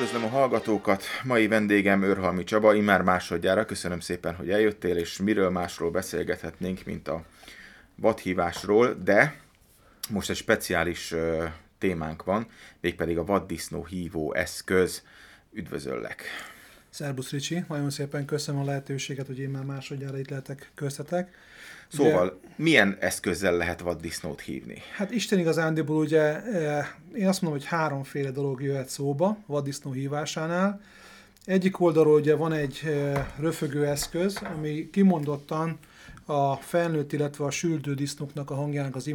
Üdvözlöm a hallgatókat! Mai vendégem Őrhalmi Csaba, immár másodjára. Köszönöm szépen, hogy eljöttél, és miről másról beszélgethetnénk, mint a vadhívásról, de most egy speciális témánk van, mégpedig a vaddisznó hívó eszköz. Üdvözöllek! Szerbusz Ricsi, nagyon szépen köszönöm a lehetőséget, hogy én már másodjára itt lehetek köztetek. Szóval ugye, milyen eszközzel lehet vaddisznót hívni? Hát Isten igazándiból ugye én azt mondom, hogy háromféle dolog jöhet szóba vaddisznó hívásánál. Egyik oldalról ugye van egy röfögő eszköz, ami kimondottan a felnőtt, illetve a süldő disznóknak a hangjának az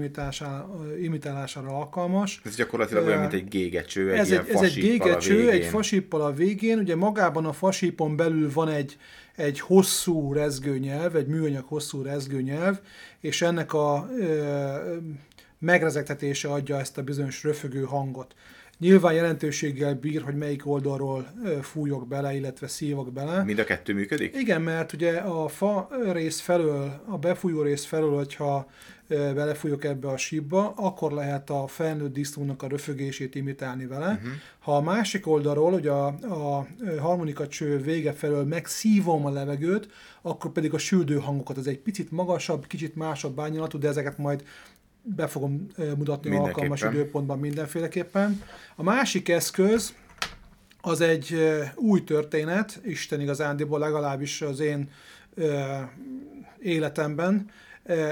imitálására alkalmas. Ez gyakorlatilag olyan, mint egy gégecső, egy ez egy, ez egy gégecső, egy fasíppal a végén. Ugye magában a fasípon belül van egy, egy hosszú rezgőnyelv, egy műanyag hosszú rezgőnyelv, és ennek a ö, megrezegtetése adja ezt a bizonyos röfögő hangot. Nyilván jelentőséggel bír, hogy melyik oldalról fújok bele, illetve szívok bele. Mind a kettő működik? Igen, mert ugye a fa rész felől, a befújó rész felől, hogyha belefújok ebbe a sípba, akkor lehet a felnőtt disznónak a röfögését imitálni vele. Uh-huh. Ha a másik oldalról, ugye a, a harmonika cső vége felől megszívom a levegőt, akkor pedig a süldő hangokat, ez egy picit magasabb, kicsit másabb ányalatú, de ezeket majd be fogom mutatni alkalmas időpontban mindenféleképpen. A másik eszköz, az egy új történet, Isten igazándiból legalábbis az én életemben.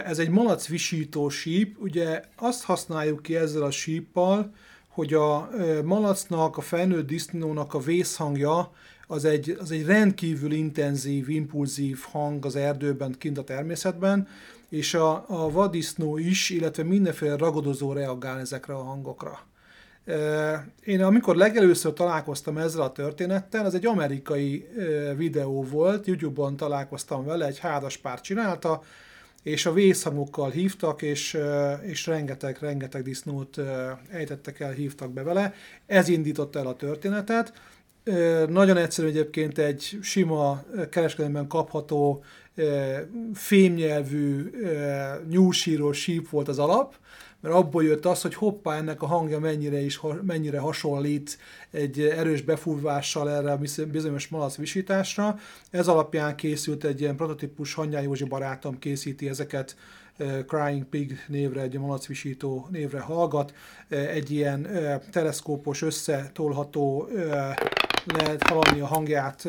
Ez egy malacvisító síp, ugye azt használjuk ki ezzel a síppal, hogy a malacnak, a felnőtt disznónak a vészhangja az egy, az egy rendkívül intenzív, impulzív hang az erdőben, kint a természetben, és a, a vadisznó is, illetve mindenféle ragadozó reagál ezekre a hangokra. Én amikor legelőször találkoztam ezzel a történettel, az egy amerikai videó volt, YouTube-on találkoztam vele, egy házaspár csinálta, és a vészhangokkal hívtak, és, és rengeteg, rengeteg disznót ejtettek el, hívtak be vele. Ez indította el a történetet. Nagyon egyszerű egyébként egy sima kereskedelemben kapható fémnyelvű nyúlsíró síp volt az alap, mert abból jött az, hogy hoppá, ennek a hangja mennyire is mennyire hasonlít egy erős befúvással erre a bizonyos malac visításra. Ez alapján készült egy ilyen prototípus, Hanyán Józsi barátom készíti ezeket, Crying Pig névre, egy malacvisító névre hallgat, egy ilyen teleszkópos, összetolható, lehet hallani a hangját,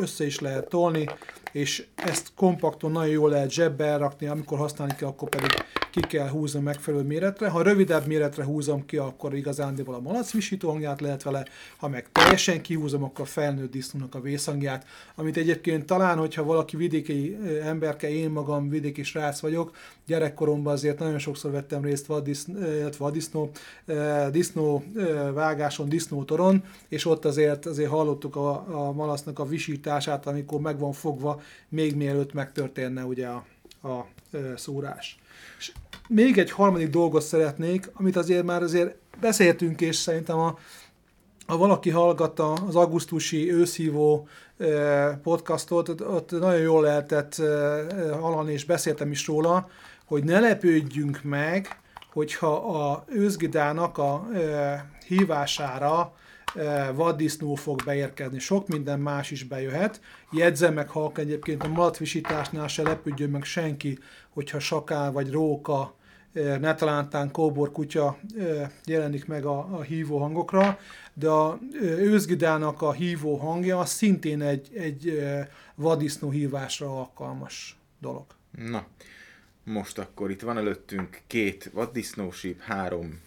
össze is lehet tolni, és ezt kompakton nagyon jól lehet zsebbe rakni, amikor használni kell, akkor pedig ki kell húzni megfelelő méretre. Ha rövidebb méretre húzom ki, akkor igazándiból a malacvisító hangját lehet vele, ha meg teljesen kihúzom, akkor felnőtt disznónak a vészhangját, amit egyébként talán, hogyha valaki vidéki emberke, én magam vidéki srác vagyok, gyerekkoromban azért nagyon sokszor vettem részt vaddisznó, vaddisznó disznó vágáson, disznótoron, és ott azért, azért hallottuk a, a malasznak a visítását, amikor meg van fogva, még mielőtt megtörténne ugye a, a szúrás. És még egy harmadik dolgot szeretnék, amit azért már azért beszéltünk, és szerintem a, ha valaki hallgatta az augusztusi őszhívó podcastot, ott, nagyon jól lehetett hallani, és beszéltem is róla, hogy ne lepődjünk meg, hogyha a őzgidának a hívására vaddisznó fog beérkezni, sok minden más is bejöhet. Jegyzem meg, ha egyébként a malatvisításnál se lepődjön meg senki, hogyha sakál vagy róka, ne talántán kóbor kutya jelenik meg a, a hívó hangokra, de a őzgidának a hívó hangja az szintén egy, egy vadisznó hívásra alkalmas dolog. Na, most akkor itt van előttünk két vaddisznósíp, három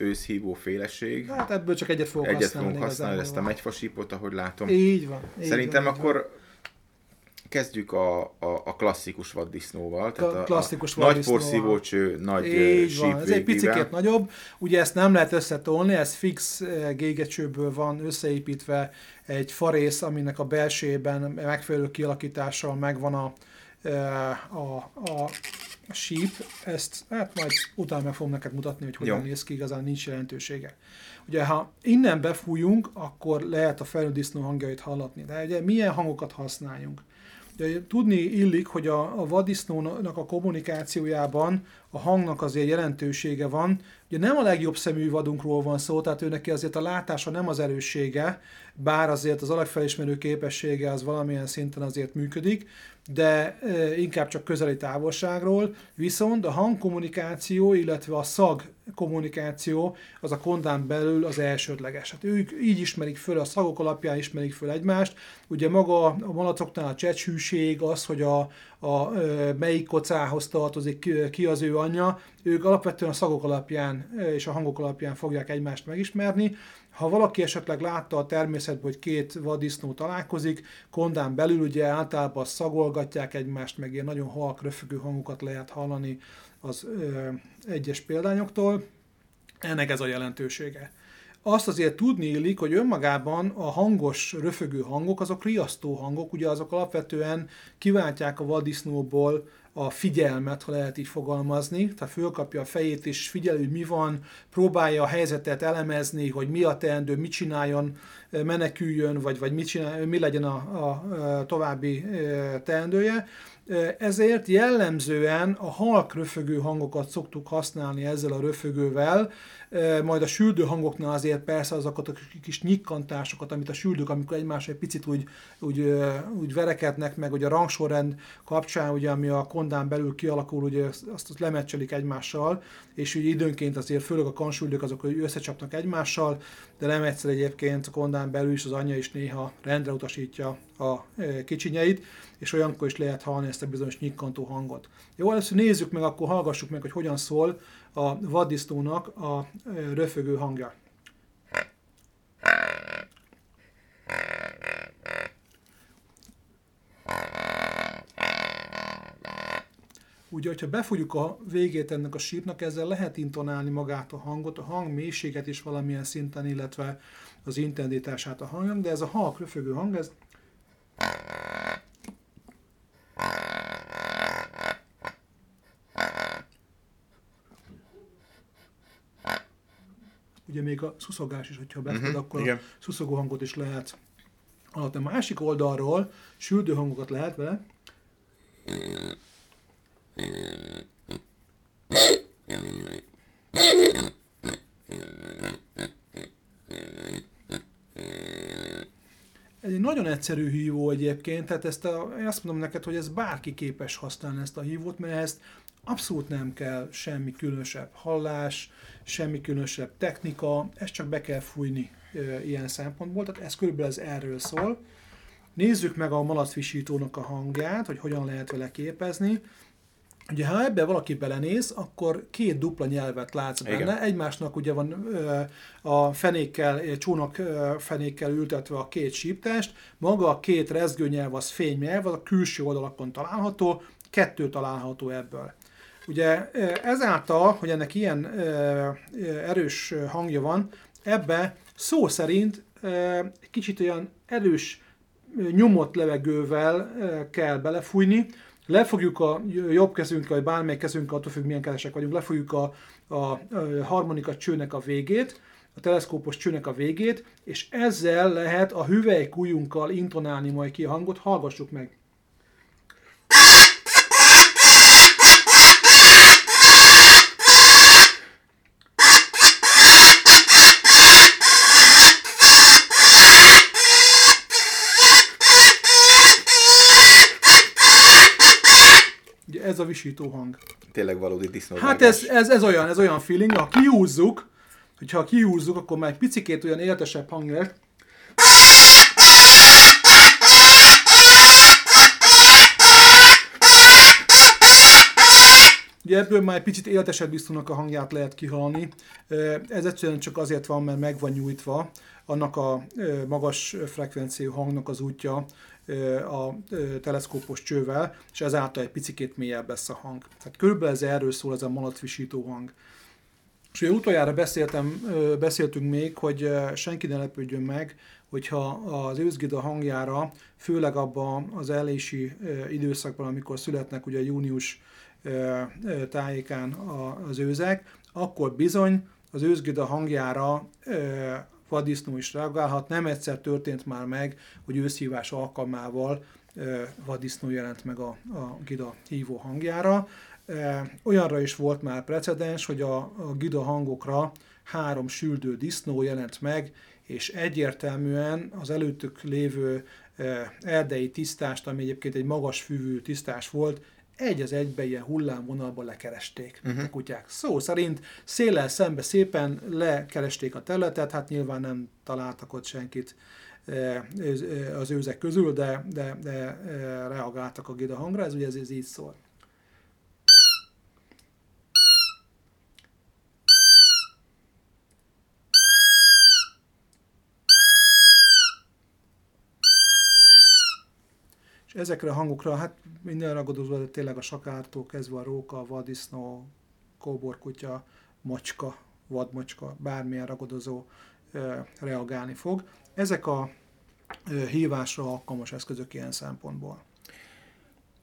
őszhívó féleség. Hát ebből csak egyet fogok egyet használni. Egyet fogunk használni, ezt a megyfasípot, ahogy látom. Így van. Így Szerintem van, akkor van. kezdjük a, a, a klasszikus vaddisznóval. Tehát a, klasszikus a nagy porszívócső, nagy Így van. Ez egy picit nagyobb. Ugye ezt nem lehet összetolni, ez fix gégecsőből van összeépítve egy farész, aminek a belsejében megfelelő kialakítással megvan a, a, a a síp, ezt hát majd utána meg fogom neked mutatni, hogy hogyan Jó. néz ki, igazán nincs jelentősége. Ugye, ha innen befújunk, akkor lehet a felnődisznó hangjait hallatni, de ugye milyen hangokat használjunk? Ugye, tudni illik, hogy a, a vadisznónak a kommunikációjában a hangnak azért jelentősége van, Ugye nem a legjobb szemű vadunkról van szó, tehát ő neki azért a látása nem az erőssége, bár azért az alakfelismerő képessége az valamilyen szinten azért működik, de inkább csak közeli távolságról, viszont a hangkommunikáció, illetve a szag kommunikáció az a kondán belül az elsődleges. Hát ők így ismerik föl, a szagok alapján ismerik föl egymást. Ugye maga a malacoknál a csecsűség, az, hogy a, a melyik kocához tartozik, ki az ő anyja, ők alapvetően a szagok alapján és a hangok alapján fogják egymást megismerni. Ha valaki esetleg látta a természetben, hogy két vaddisznó találkozik, kondán belül ugye általában szagolgatják egymást, meg ilyen nagyon halk, röfögő hangokat lehet hallani az ö, egyes példányoktól. Ennek ez a jelentősége. Azt azért tudni illik, hogy önmagában a hangos, röfögő hangok, azok riasztó hangok, ugye azok alapvetően kiváltják a vaddisznóból a figyelmet, ha lehet így fogalmazni, tehát fölkapja a fejét és figyel, hogy mi van, próbálja a helyzetet elemezni, hogy mi a teendő, mit csináljon, meneküljön, vagy, vagy mit csinál, mi legyen a, a, további teendője. Ezért jellemzően a halk röfögő hangokat szoktuk használni ezzel a röfögővel, majd a süldő hangoknál azért persze azokat a kis nyikkantásokat, amit a süldők, amikor egymás egy picit úgy, úgy, úgy verekednek, meg hogy a rangsorrend kapcsán, ugye, ami a kondán belül kialakul, ugye azt, azt lemeccselik egymással, és ugye időnként azért főleg a kansüldők azok hogy összecsapnak egymással, de nem egyszer egyébként a kondán belül is az anyja is néha rendre utasítja a kicsinyeit, és olyankor is lehet hallani ezt a bizonyos nyikkantó hangot. Jó, először nézzük meg, akkor hallgassuk meg, hogy hogyan szól a vaddisznónak a röfögő hangja. Ugye, hogyha befújjuk a végét ennek a sípnak, ezzel lehet intonálni magát a hangot, a hang mélységet is valamilyen szinten, illetve az intenditását a hangnak, de ez a halk röfögő hang, ez ugye még a szuszogás is, hogyha befed, uh-huh, akkor igen. a szuszogó hangot is lehet. A másik oldalról süldő hangokat lehet vele. Ez egy nagyon egyszerű hívó egyébként, tehát ezt a, én azt mondom neked, hogy ez bárki képes használni ezt a hívót, mert ezt abszolút nem kell semmi különösebb hallás, semmi különösebb technika, ezt csak be kell fújni e, ilyen szempontból, tehát ez körülbelül ez erről szól. Nézzük meg a malacvisítónak a hangját, hogy hogyan lehet vele képezni. Ugye, ha ebbe valaki belenéz, akkor két dupla nyelvet látsz benne. Igen. Egymásnak ugye van ö, a fenékkel, csónak ö, fenékkel ültetve a két síptest, maga a két rezgőnyelv az fénynyelv, az a külső oldalakon található, kettő található ebből. Ugye ezáltal, hogy ennek ilyen erős hangja van, ebbe szó szerint kicsit olyan erős nyomott levegővel kell belefújni, lefogjuk a jobb kezünkkel, vagy bármely kezünkkel, attól függ milyen kezesek vagyunk, lefogjuk a, a harmonika csőnek a végét, a teleszkópos csőnek a végét, és ezzel lehet a hüvelykújunkkal intonálni majd ki a hangot, hallgassuk meg. ez a visító hang. Tényleg valódi disznó. Hát ez, ez, ez, olyan, ez olyan feeling, ha kihúzzuk, hogyha kihúzzuk, akkor már egy picikét olyan éltesebb hang lesz. Ugye ebből már egy picit éltesebb biztonak a hangját lehet kihalni. Ez egyszerűen csak azért van, mert meg van nyújtva annak a magas frekvenciú hangnak az útja, a teleszkópos csővel, és ezáltal egy picikét mélyebb lesz a hang. Tehát körülbelül ez erről szól ez a malacvisító hang. És ugye utoljára beszéltem, beszéltünk még, hogy senki ne lepődjön meg, hogyha az őzgida hangjára, főleg abban az elési időszakban, amikor születnek ugye június tájékán az őzek, akkor bizony az őzgida hangjára vaddisznó is reagálhat. Nem egyszer történt már meg, hogy őszhívás alkalmával vaddisznó jelent meg a, a gida hívó hangjára. Olyanra is volt már precedens, hogy a, a gida hangokra három süldő disznó jelent meg, és egyértelműen az előttük lévő erdei tisztást, ami egyébként egy magas fűvű tisztás volt, egy az egybe ilyen hullámvonalban lekeresték uh-huh. a kutyák. Szó szerint széllel szembe szépen lekeresték a területet, hát nyilván nem találtak ott senkit az őzek közül, de, de, de reagáltak a gida hangra, ez ugye ez, ez így szól. És ezekre a hangokra, hát minden ragadozó, de tényleg a sakártól kezdve a róka, a vadisznó, kóborkutya, macska, vadmacska, bármilyen ragadozó e, reagálni fog. Ezek a e, hívásra alkalmas eszközök ilyen szempontból.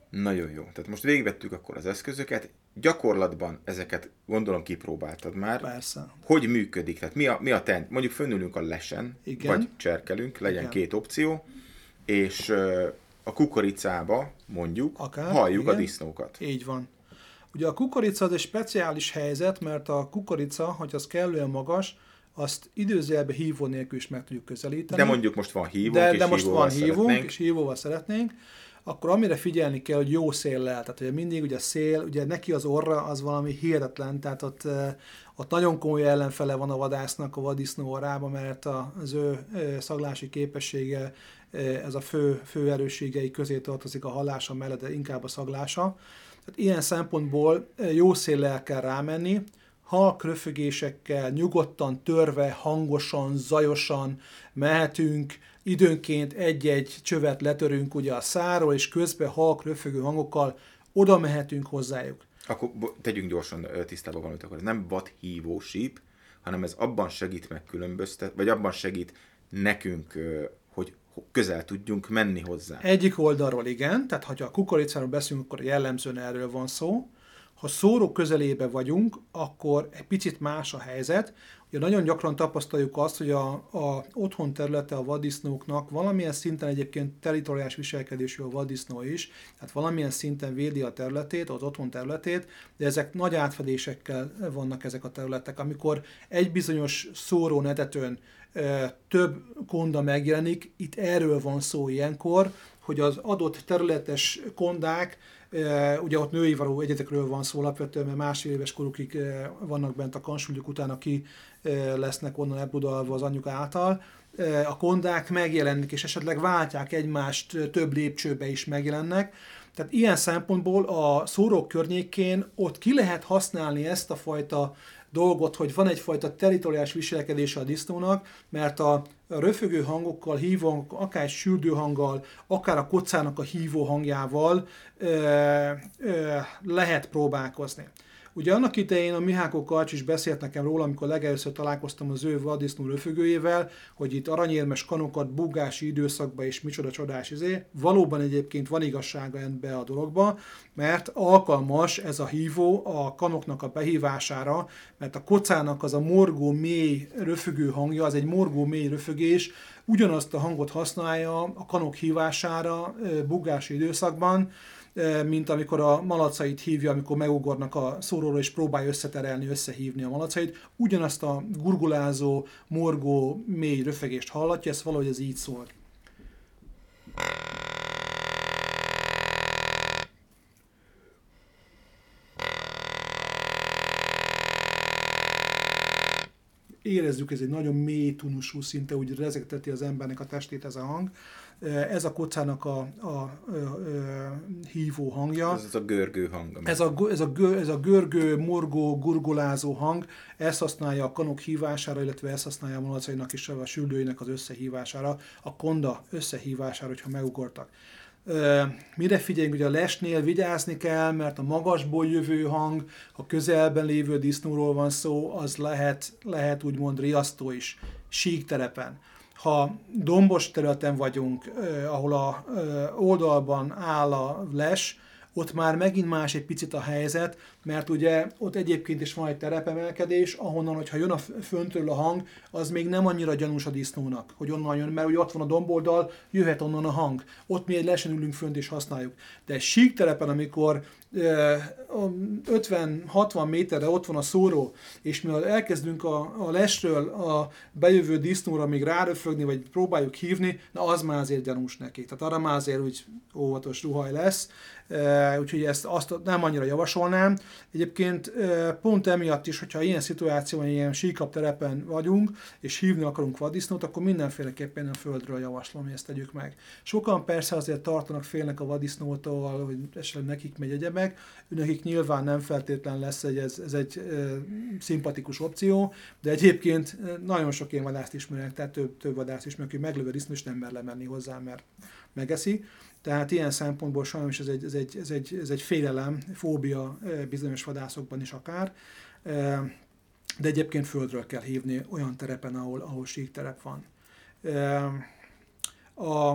Nagyon jó. Tehát most végigvettük akkor az eszközöket. Gyakorlatban ezeket gondolom kipróbáltad már. Persze. Hogy működik? Tehát mi a, mi a tent? Mondjuk fönnülünk a lesen, Igen. vagy cserkelünk, legyen Igen. két opció, és a kukoricába, mondjuk, Akár, halljuk igen. a disznókat. Így van. Ugye a kukorica az egy speciális helyzet, mert a kukorica, hogy az kellően magas, azt időzőjelbe hívó nélkül is meg tudjuk közelíteni. De mondjuk most van hívónk, de, és de most van hívónk, szeretnénk. és hívóval szeretnénk, akkor amire figyelni kell, hogy jó széllel, tehát ugye mindig ugye szél, ugye neki az orra az valami hihetetlen, tehát ott, ott nagyon komoly ellenfele van a vadásznak a vadisznó orrába, mert az ő szaglási képessége ez a fő, fő erősségei közé tartozik a hallása mellett, de inkább a szaglása. Tehát ilyen szempontból jó széllel kell rámenni, halk röfögésekkel, nyugodtan, törve, hangosan, zajosan mehetünk, időnként egy-egy csövet letörünk ugye a száról, és közben halk röfögő hangokkal oda mehetünk hozzájuk. Akkor tegyünk gyorsan tisztába valamit, akkor ez nem vadhívó síp, hanem ez abban segít megkülönböztet, vagy abban segít nekünk hogy közel tudjunk menni hozzá. Egyik oldalról igen, tehát ha a kukoricáról beszélünk, akkor jellemzően erről van szó. Ha szóró közelébe vagyunk, akkor egy picit más a helyzet. Ugye nagyon gyakran tapasztaljuk azt, hogy a, a otthon területe a vaddisznóknak valamilyen szinten egyébként teritoriális viselkedésű a vaddisznó is, tehát valamilyen szinten védi a területét, az otthon területét, de ezek nagy átfedésekkel vannak ezek a területek. Amikor egy bizonyos szóró netetőn több konda megjelenik. Itt erről van szó ilyenkor, hogy az adott területes kondák, ugye ott női való egyetekről van szó alapvetően, mert másfél éves korukig vannak bent a kansúlyok után, aki lesznek onnan ebbudalva az anyjuk által, a kondák megjelennek, és esetleg váltják egymást, több lépcsőbe is megjelennek. Tehát ilyen szempontból a szórók környékén ott ki lehet használni ezt a fajta dolgot, hogy van egyfajta teritoriális viselkedése a disznónak, mert a röfögő hangokkal, hívó, akár süldő hanggal, akár a kocának a hívó hangjával ö, ö, lehet próbálkozni. Ugye annak idején a Miháko Karcs is beszélt nekem róla, amikor legelőször találkoztam az ő vadisznó röfügőjével, hogy itt aranyérmes kanokat bugási időszakban és micsoda csodás izé. Valóban egyébként van igazsága ebbe a dologba, mert alkalmas ez a hívó a kanoknak a behívására, mert a kocának az a morgó mély röfügő hangja, az egy morgó mély röfögés, ugyanazt a hangot használja a kanok hívására bugási időszakban, mint amikor a malacait hívja, amikor megugornak a szóróról, és próbálja összeterelni, összehívni a malacait. Ugyanazt a gurgulázó, morgó, mély röfegést hallatja, ez valahogy ez így szól. Érezzük, ez egy nagyon mély tunusú, szinte úgy rezegteti az embernek a testét ez a hang. Ez a kocának a, a, a, a hívó hangja. Ez, ez a görgő hang. Ez a, ez, a, ez a görgő, morgó, gurgolázó hang, ezt használja a kanok hívására, illetve ezt használja a malacainak és a süldőinek az összehívására, a konda összehívására, hogyha megugortak. Mire figyeljünk, hogy a lesnél vigyázni kell, mert a magasból jövő hang, ha közelben lévő disznóról van szó, az lehet, lehet úgymond riasztó is, sík terepen. Ha dombos területen vagyunk, ahol a oldalban áll a les, ott már megint más egy picit a helyzet, mert ugye ott egyébként is van egy terepemelkedés, ahonnan, hogyha jön a föntről a hang, az még nem annyira gyanús a disznónak, hogy onnan jön, mert ugye ott van a domboldal, jöhet onnan a hang. Ott mi egy lesen ülünk fönt és használjuk. De sík terepen, amikor 50-60 méterre ott van a szóró, és mi elkezdünk a, a lesről a bejövő disznóra még ráröfögni, vagy próbáljuk hívni, na az már azért gyanús neki. Tehát arra már azért úgy óvatos ruhaj lesz, úgyhogy ezt azt nem annyira javasolnám. Egyébként pont emiatt is, hogyha ilyen szituációban, ilyen síkap terepen vagyunk, és hívni akarunk vaddisznót, akkor mindenféleképpen a földről javaslom, hogy ezt tegyük meg. Sokan persze azért tartanak, félnek a vaddisznótól, hogy esetleg nekik megy egyebek, nekik nyilván nem feltétlen lesz, egy, ez, ez egy e, szimpatikus opció, de egyébként nagyon sok ilyen vadászt ismerek, tehát több, több vadászt ismerek, hogy meglövő disznó, és nem mer lemenni hozzá, mert megeszi. Tehát ilyen szempontból sajnos ez egy, ez egy, ez egy, ez egy félelem, fóbia bizonyos vadászokban is akár, de egyébként földről kell hívni olyan terepen, ahol, ahol síkterep van. A,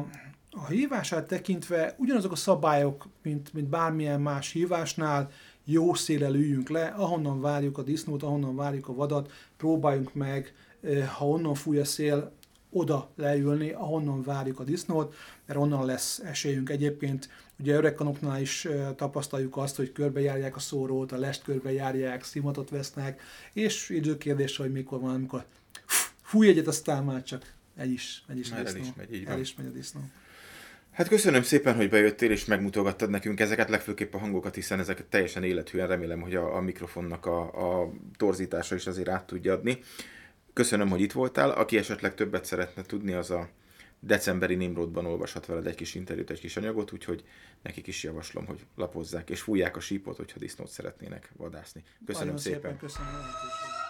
a hívását tekintve ugyanazok a szabályok, mint, mint bármilyen más hívásnál, jó szélel üljünk le, ahonnan várjuk a disznót, ahonnan várjuk a vadat, próbáljunk meg, ha onnan fúj a szél, oda leülni, ahonnan várjuk a disznót, mert onnan lesz esélyünk. Egyébként ugye öregkanoknál is tapasztaljuk azt, hogy körbejárják a szórót, a lest körbejárják, szimatot vesznek, és időkérdés, hogy mikor van, amikor fúj egyet, aztán már csak egy is, egy is már el is megy, így El is megy a disznó. Hát köszönöm szépen, hogy bejöttél és megmutogattad nekünk ezeket, legfőképp a hangokat, hiszen ezeket teljesen élethűen remélem, hogy a, a mikrofonnak a, a torzítása is azért át tudja adni. Köszönöm, hogy itt voltál. Aki esetleg többet szeretne tudni, az a decemberi Nimrodban olvashat veled egy kis interjút, egy kis anyagot, úgyhogy nekik is javaslom, hogy lapozzák és fújják a sípot, hogyha disznót szeretnének vadászni. Köszönöm Nagyon szépen. szépen köszönöm.